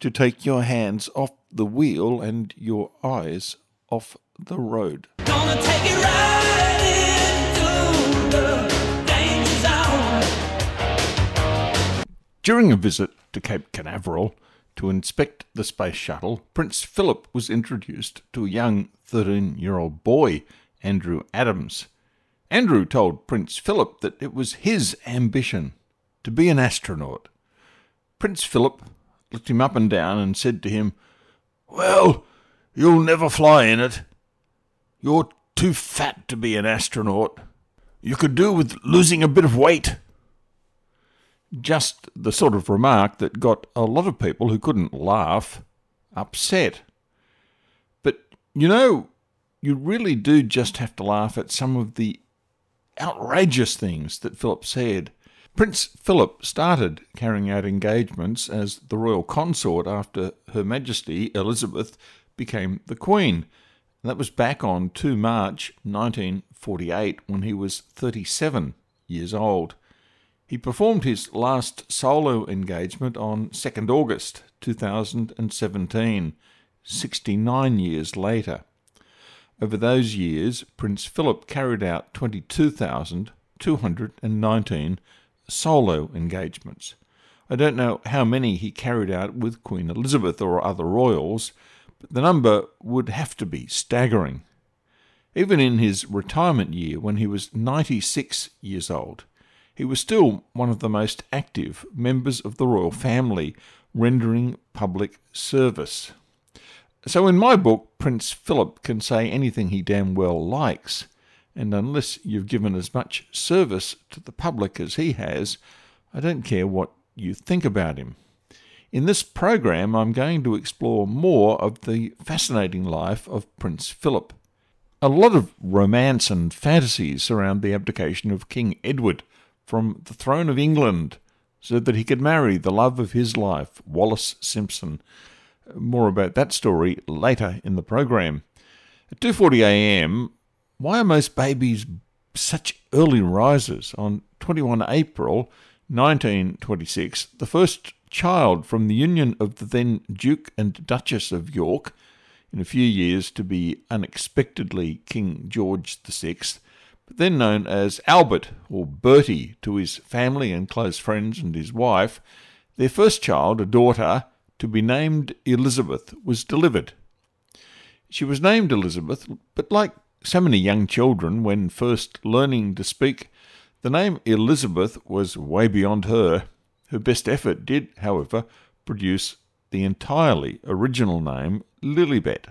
to take your hands off the wheel and your eyes off the road. During a visit to Cape Canaveral to inspect the space shuttle, Prince Philip was introduced to a young 13 year old boy, Andrew Adams. Andrew told Prince Philip that it was his ambition to be an astronaut. Prince Philip looked him up and down and said to him, Well, you'll never fly in it. You're too fat to be an astronaut. You could do with losing a bit of weight. Just the sort of remark that got a lot of people who couldn't laugh upset. But you know, you really do just have to laugh at some of the outrageous things that Philip said. Prince Philip started carrying out engagements as the royal consort after Her Majesty Elizabeth became the Queen. That was back on 2 March 1948 when he was 37 years old. He performed his last solo engagement on 2nd August 2017, 69 years later. Over those years, Prince Philip carried out 22,219 solo engagements. I don't know how many he carried out with Queen Elizabeth or other royals, but the number would have to be staggering. Even in his retirement year, when he was 96 years old, he was still one of the most active members of the royal family, rendering public service. So, in my book, Prince Philip can say anything he damn well likes, and unless you've given as much service to the public as he has, I don't care what you think about him. In this program, I'm going to explore more of the fascinating life of Prince Philip. A lot of romance and fantasy surround the abdication of King Edward from the throne of England so that he could marry the love of his life, Wallis Simpson. More about that story later in the program. At 2:40 a.m., why are most babies such early risers? On 21 April 1926, the first child from the union of the then Duke and Duchess of York, in a few years to be unexpectedly King George VI, but then known as Albert or Bertie to his family and close friends and his wife, their first child, a daughter, to be named Elizabeth, was delivered. She was named Elizabeth, but like so many young children, when first learning to speak, the name Elizabeth was way beyond her. Her best effort did, however, produce the entirely original name Lilibet.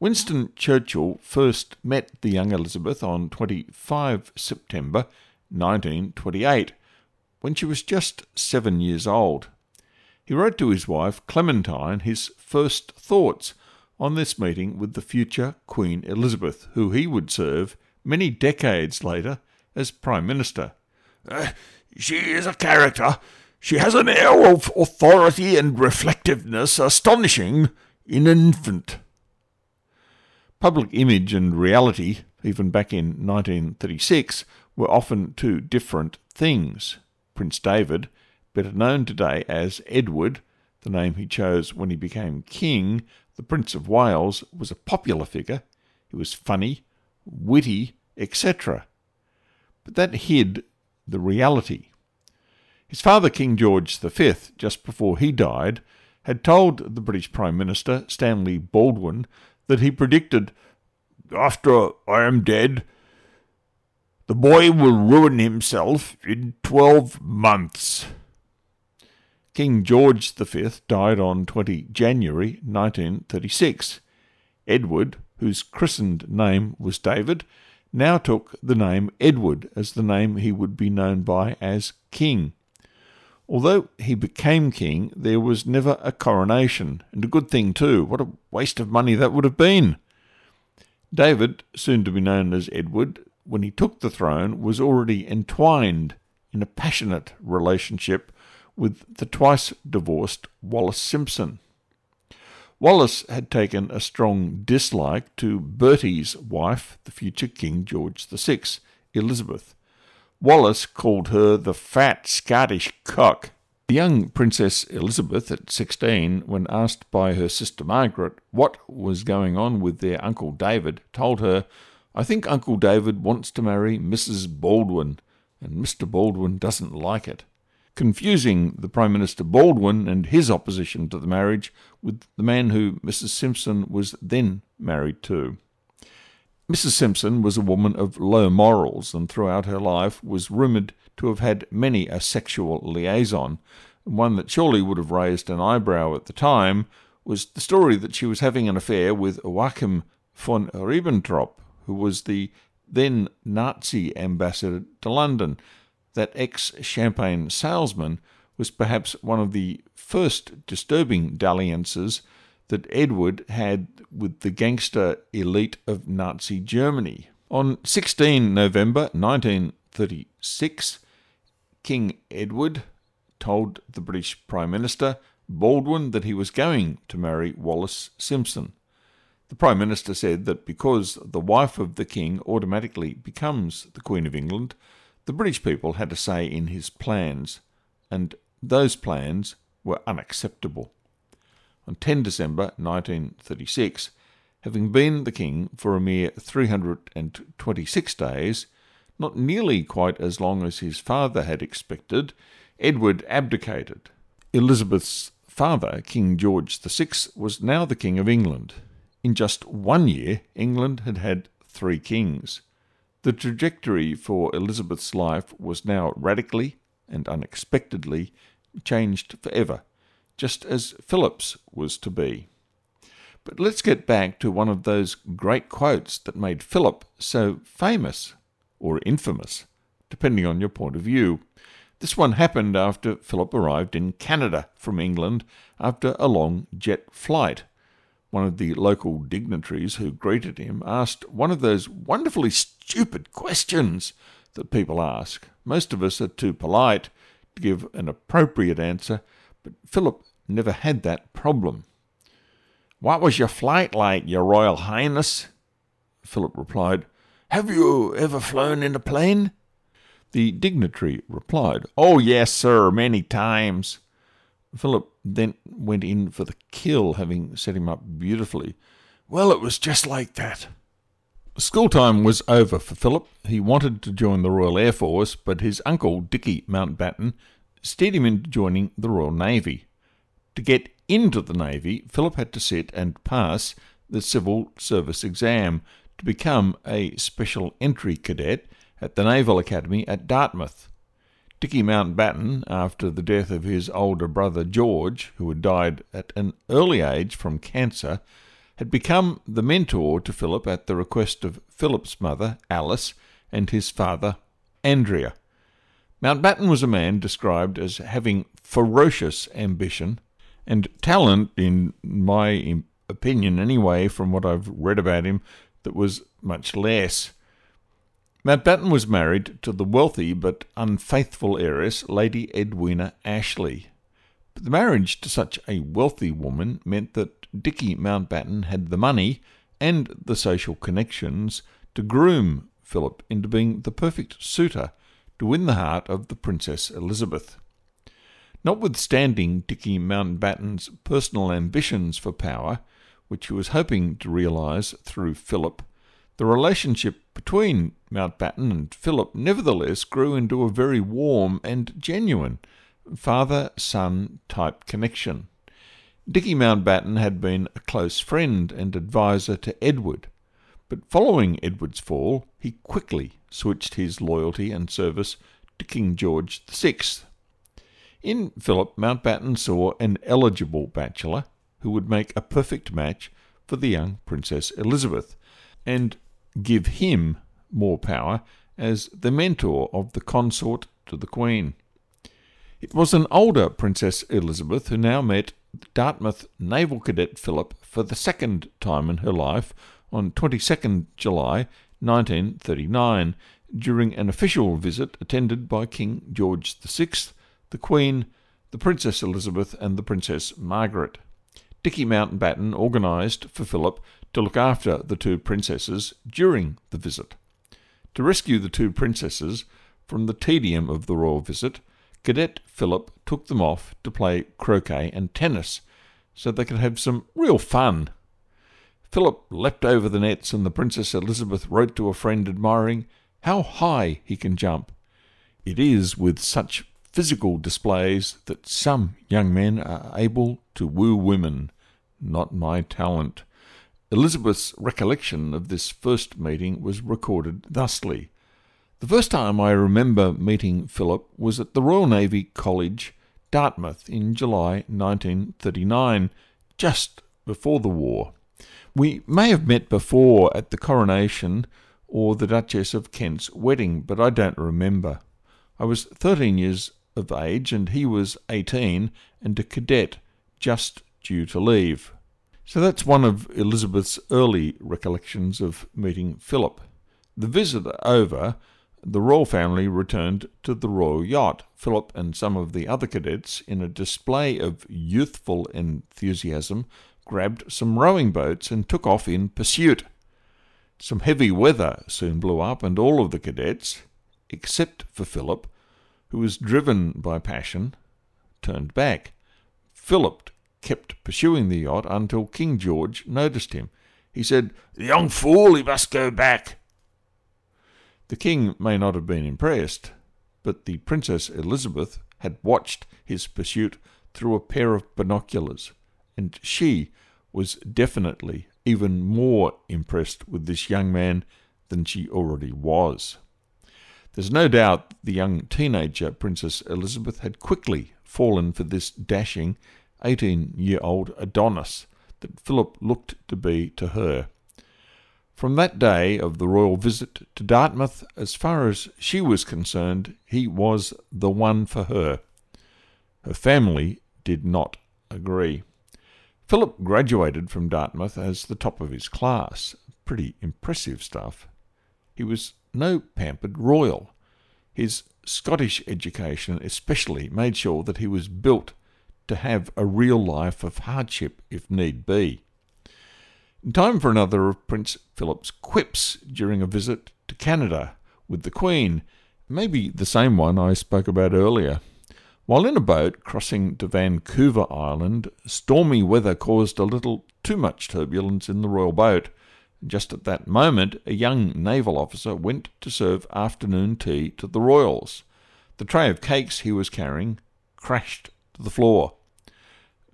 Winston Churchill first met the young Elizabeth on 25 September 1928, when she was just seven years old. He wrote to his wife Clementine his first thoughts on this meeting with the future Queen Elizabeth, who he would serve many decades later as Prime Minister. Uh, she is a character. She has an air of authority and reflectiveness astonishing in an infant. Public image and reality, even back in 1936, were often two different things. Prince David, better known today as Edward, the name he chose when he became king, the Prince of Wales was a popular figure. He was funny, witty, etc. But that hid the reality. His father, King George V, just before he died, had told the British Prime Minister, Stanley Baldwin, that he predicted, After I am dead, the boy will ruin himself in twelve months. King George V died on 20 January 1936. Edward, whose christened name was David, now took the name Edward as the name he would be known by as King. Although he became king, there was never a coronation, and a good thing too. What a waste of money that would have been! David, soon to be known as Edward, when he took the throne, was already entwined in a passionate relationship with the twice divorced Wallis Simpson. Wallis had taken a strong dislike to Bertie's wife, the future King George VI, Elizabeth. Wallis called her the fat Scottish cock. The young Princess Elizabeth, at 16, when asked by her sister Margaret what was going on with their Uncle David, told her, I think Uncle David wants to marry Mrs. Baldwin, and Mr. Baldwin doesn't like it confusing the Prime Minister Baldwin and his opposition to the marriage with the man who Mrs. Simpson was then married to. Mrs. Simpson was a woman of low morals and throughout her life was rumoured to have had many a sexual liaison. One that surely would have raised an eyebrow at the time was the story that she was having an affair with Joachim von Ribbentrop, who was the then Nazi ambassador to London that ex champagne salesman was perhaps one of the first disturbing dalliances that Edward had with the gangster elite of Nazi Germany. On 16 November 1936, King Edward told the British Prime Minister Baldwin that he was going to marry Wallis Simpson. The Prime Minister said that because the wife of the King automatically becomes the Queen of England, the British people had a say in his plans, and those plans were unacceptable. On 10 December 1936, having been the king for a mere 326 days, not nearly quite as long as his father had expected, Edward abdicated. Elizabeth's father, King George VI, was now the King of England. In just one year, England had had three kings. The trajectory for Elizabeth's life was now radically and unexpectedly changed forever, just as Philip's was to be. But let's get back to one of those great quotes that made Philip so famous, or infamous, depending on your point of view. This one happened after Philip arrived in Canada from England after a long jet flight. One of the local dignitaries who greeted him asked one of those wonderfully stupid questions that people ask. Most of us are too polite to give an appropriate answer, but Philip never had that problem. What was your flight like, Your Royal Highness? Philip replied, Have you ever flown in a plane? The dignitary replied, Oh, yes, sir, many times. Philip then went in for the kill, having set him up beautifully. Well, it was just like that. School time was over for Philip. He wanted to join the Royal Air Force, but his uncle, Dicky Mountbatten, steered him into joining the Royal Navy. To get into the Navy, Philip had to sit and pass the Civil Service exam to become a Special Entry Cadet at the Naval Academy at Dartmouth. Dicky Mountbatten, after the death of his older brother George, who had died at an early age from cancer, had become the mentor to Philip at the request of Philip's mother, Alice, and his father, Andrea. Mountbatten was a man described as having ferocious ambition and talent, in my opinion anyway, from what I've read about him, that was much less. Mountbatten was married to the wealthy but unfaithful heiress, Lady Edwina Ashley. But the marriage to such a wealthy woman meant that Dicky Mountbatten had the money and the social connections to groom Philip into being the perfect suitor to win the heart of the Princess Elizabeth. Notwithstanding Dicky Mountbatten's personal ambitions for power, which he was hoping to realise through Philip, the relationship between Mountbatten and Philip nevertheless grew into a very warm and genuine father son type connection. Dicky Mountbatten had been a close friend and adviser to Edward, but following Edward's fall, he quickly switched his loyalty and service to King George VI. In Philip, Mountbatten saw an eligible bachelor who would make a perfect match for the young Princess Elizabeth, and give him more power as the mentor of the consort to the Queen. It was an older Princess Elizabeth who now met Dartmouth Naval Cadet Philip for the second time in her life on 22nd July 1939 during an official visit attended by King George VI, the Queen, the Princess Elizabeth, and the Princess Margaret. Dicky Mountbatten organised for Philip to look after the two princesses during the visit. To rescue the two princesses from the tedium of the royal visit, Cadet Philip took them off to play croquet and tennis so they could have some real fun. Philip leapt over the nets, and the Princess Elizabeth wrote to a friend admiring how high he can jump. It is with such physical displays that some young men are able to woo women. Not my talent. Elizabeth's recollection of this first meeting was recorded thusly. The first time I remember meeting Philip was at the Royal Navy College, Dartmouth, in July 1939, just before the war. We may have met before at the coronation or the Duchess of Kent's wedding, but I don't remember. I was 13 years of age and he was 18 and a cadet just due to leave. So that's one of Elizabeth's early recollections of meeting Philip. The visit over, the royal family returned to the royal yacht. Philip and some of the other cadets, in a display of youthful enthusiasm, grabbed some rowing boats and took off in pursuit. Some heavy weather soon blew up, and all of the cadets, except for Philip, who was driven by passion, turned back. Philip kept pursuing the yacht until King George noticed him. He said, The young fool, he must go back. The king may not have been impressed, but the Princess Elizabeth had watched his pursuit through a pair of binoculars and she was definitely even more impressed with this young man than she already was. There's no doubt the young teenager Princess Elizabeth had quickly fallen for this dashing 18 year old Adonis that Philip looked to be to her. From that day of the royal visit to Dartmouth, as far as she was concerned, he was the one for her. Her family did not agree. Philip graduated from Dartmouth as the top of his class. Pretty impressive stuff. He was no pampered royal. His Scottish education especially made sure that he was built to have a real life of hardship if need be. In time for another of Prince Philip's quips during a visit to Canada with the Queen, maybe the same one I spoke about earlier. While in a boat crossing to Vancouver Island, stormy weather caused a little too much turbulence in the royal boat. Just at that moment, a young naval officer went to serve afternoon tea to the royals. The tray of cakes he was carrying crashed to the floor.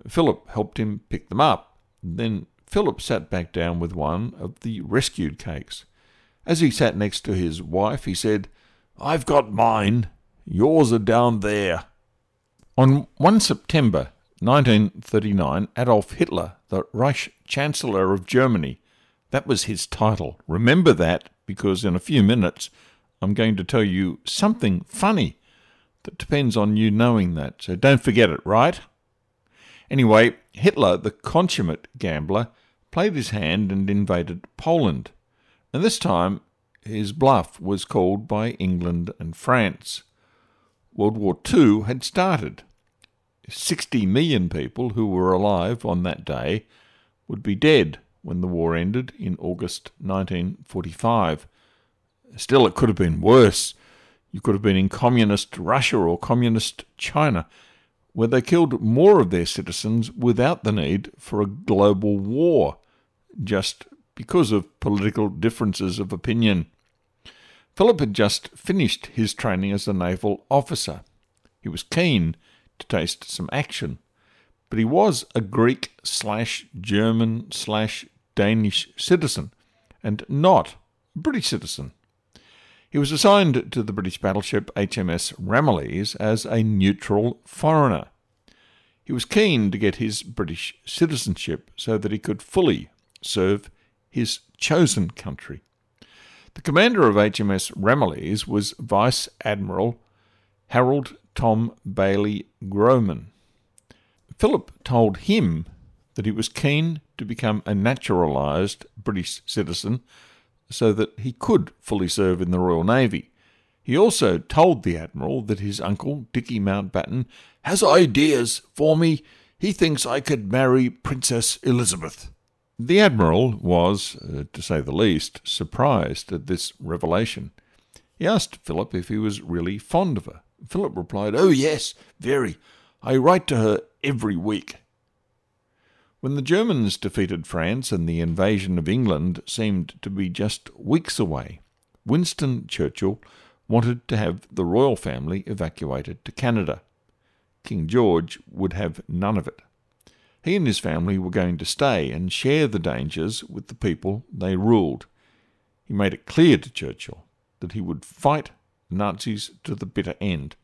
Philip helped him pick them up. Then Philip sat back down with one of the rescued cakes. As he sat next to his wife, he said, I've got mine. Yours are down there. On 1 September 1939, Adolf Hitler, the Reich Chancellor of Germany, that was his title. Remember that because in a few minutes I'm going to tell you something funny that depends on you knowing that. So don't forget it, right? Anyway, Hitler, the consummate gambler, played his hand and invaded Poland. And this time his bluff was called by England and France. World War II had started. 60 million people who were alive on that day would be dead when the war ended in August 1945. Still, it could have been worse. You could have been in communist Russia or communist China, where they killed more of their citizens without the need for a global war, just because of political differences of opinion. Philip had just finished his training as a naval officer. He was keen to taste some action. But he was a Greek slash German slash Danish citizen, and not a British citizen. He was assigned to the British battleship HMS Ramillies as a neutral foreigner. He was keen to get his British citizenship so that he could fully serve his chosen country. The commander of HMS Ramillies was Vice Admiral Harold Tom Bailey Groman. Philip told him that he was keen to become a naturalised British citizen so that he could fully serve in the Royal Navy. He also told the Admiral that his uncle, Dicky Mountbatten, has ideas for me. He thinks I could marry Princess Elizabeth. The Admiral was, uh, to say the least, surprised at this revelation. He asked Philip if he was really fond of her. Philip replied, Oh, yes, very. I write to her every week. When the Germans defeated France and the invasion of England seemed to be just weeks away, Winston Churchill wanted to have the royal family evacuated to Canada. King George would have none of it. He and his family were going to stay and share the dangers with the people they ruled. He made it clear to Churchill that he would fight the Nazis to the bitter end.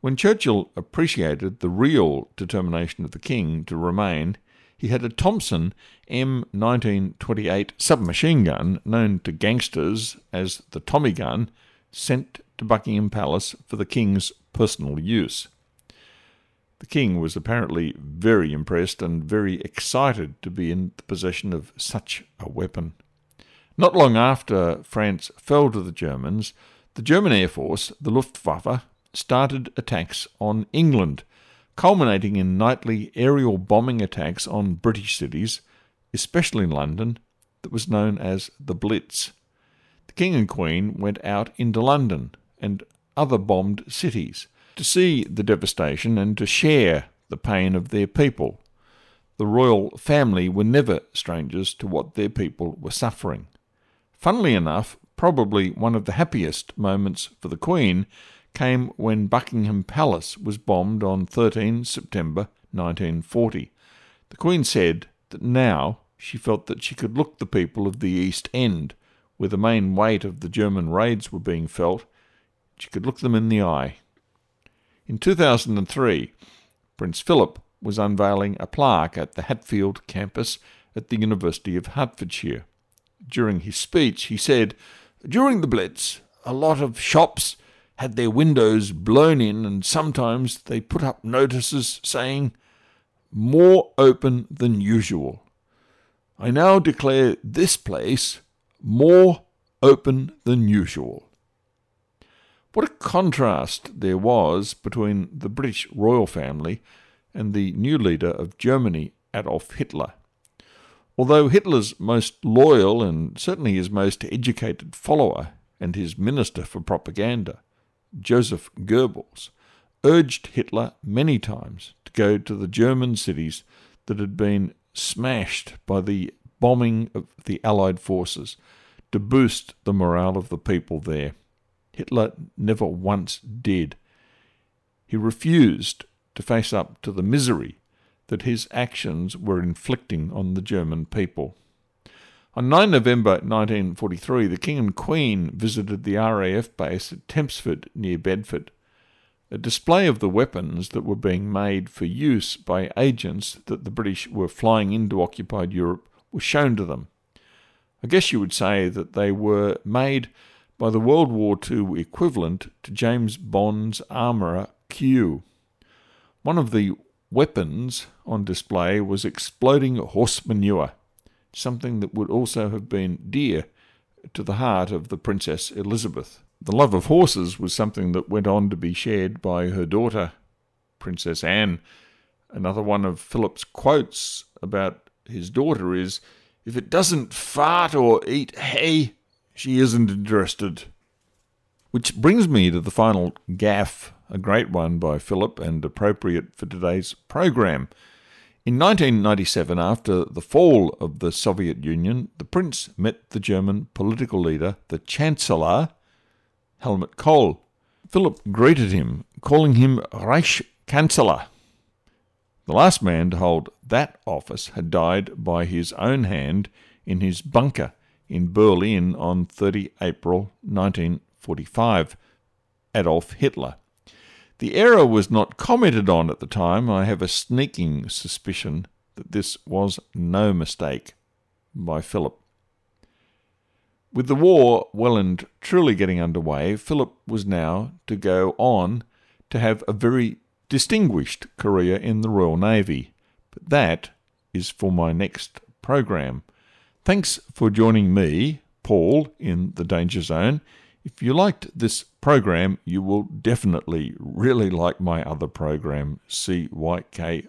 When Churchill appreciated the real determination of the king to remain, he had a Thompson M1928 submachine gun, known to gangsters as the Tommy gun, sent to Buckingham Palace for the king's personal use. The king was apparently very impressed and very excited to be in the possession of such a weapon. Not long after France fell to the Germans, the German Air Force, the Luftwaffe, started attacks on England culminating in nightly aerial bombing attacks on British cities, especially London, that was known as the Blitz. The King and Queen went out into London and other bombed cities to see the devastation and to share the pain of their people. The royal family were never strangers to what their people were suffering. Funnily enough, probably one of the happiest moments for the Queen came when Buckingham Palace was bombed on 13 September 1940. The Queen said that now she felt that she could look the people of the East End, where the main weight of the German raids were being felt, she could look them in the eye. In 2003, Prince Philip was unveiling a plaque at the Hatfield campus at the University of Hertfordshire. During his speech, he said, During the Blitz, a lot of shops had their windows blown in, and sometimes they put up notices saying, More open than usual. I now declare this place more open than usual. What a contrast there was between the British royal family and the new leader of Germany, Adolf Hitler. Although Hitler's most loyal and certainly his most educated follower and his minister for propaganda Joseph Goebbels, urged Hitler many times to go to the German cities that had been smashed by the bombing of the Allied forces to boost the morale of the people there. Hitler never once did. He refused to face up to the misery that his actions were inflicting on the German people. On 9 November 1943, the King and Queen visited the RAF base at Tempsford near Bedford. A display of the weapons that were being made for use by agents that the British were flying into occupied Europe was shown to them. I guess you would say that they were made by the World War II equivalent to James Bond's Armourer Q. One of the weapons on display was exploding horse manure something that would also have been dear to the heart of the Princess Elizabeth. The love of horses was something that went on to be shared by her daughter, Princess Anne. Another one of Philip's quotes about his daughter is If it doesn't fart or eat hay, she isn't interested. Which brings me to the final gaffe, a great one by Philip and appropriate for today's program. In 1997, after the fall of the Soviet Union, the prince met the German political leader, the Chancellor, Helmut Kohl. Philip greeted him, calling him Reichskanzler. The last man to hold that office had died by his own hand in his bunker in Berlin on 30 April 1945, Adolf Hitler. The error was not commented on at the time. I have a sneaking suspicion that this was no mistake by Philip. With the war well and truly getting underway, Philip was now to go on to have a very distinguished career in the Royal Navy. But that is for my next program. Thanks for joining me, Paul, in the Danger Zone. If you liked this program, you will definitely really like my other program, CYKIAE.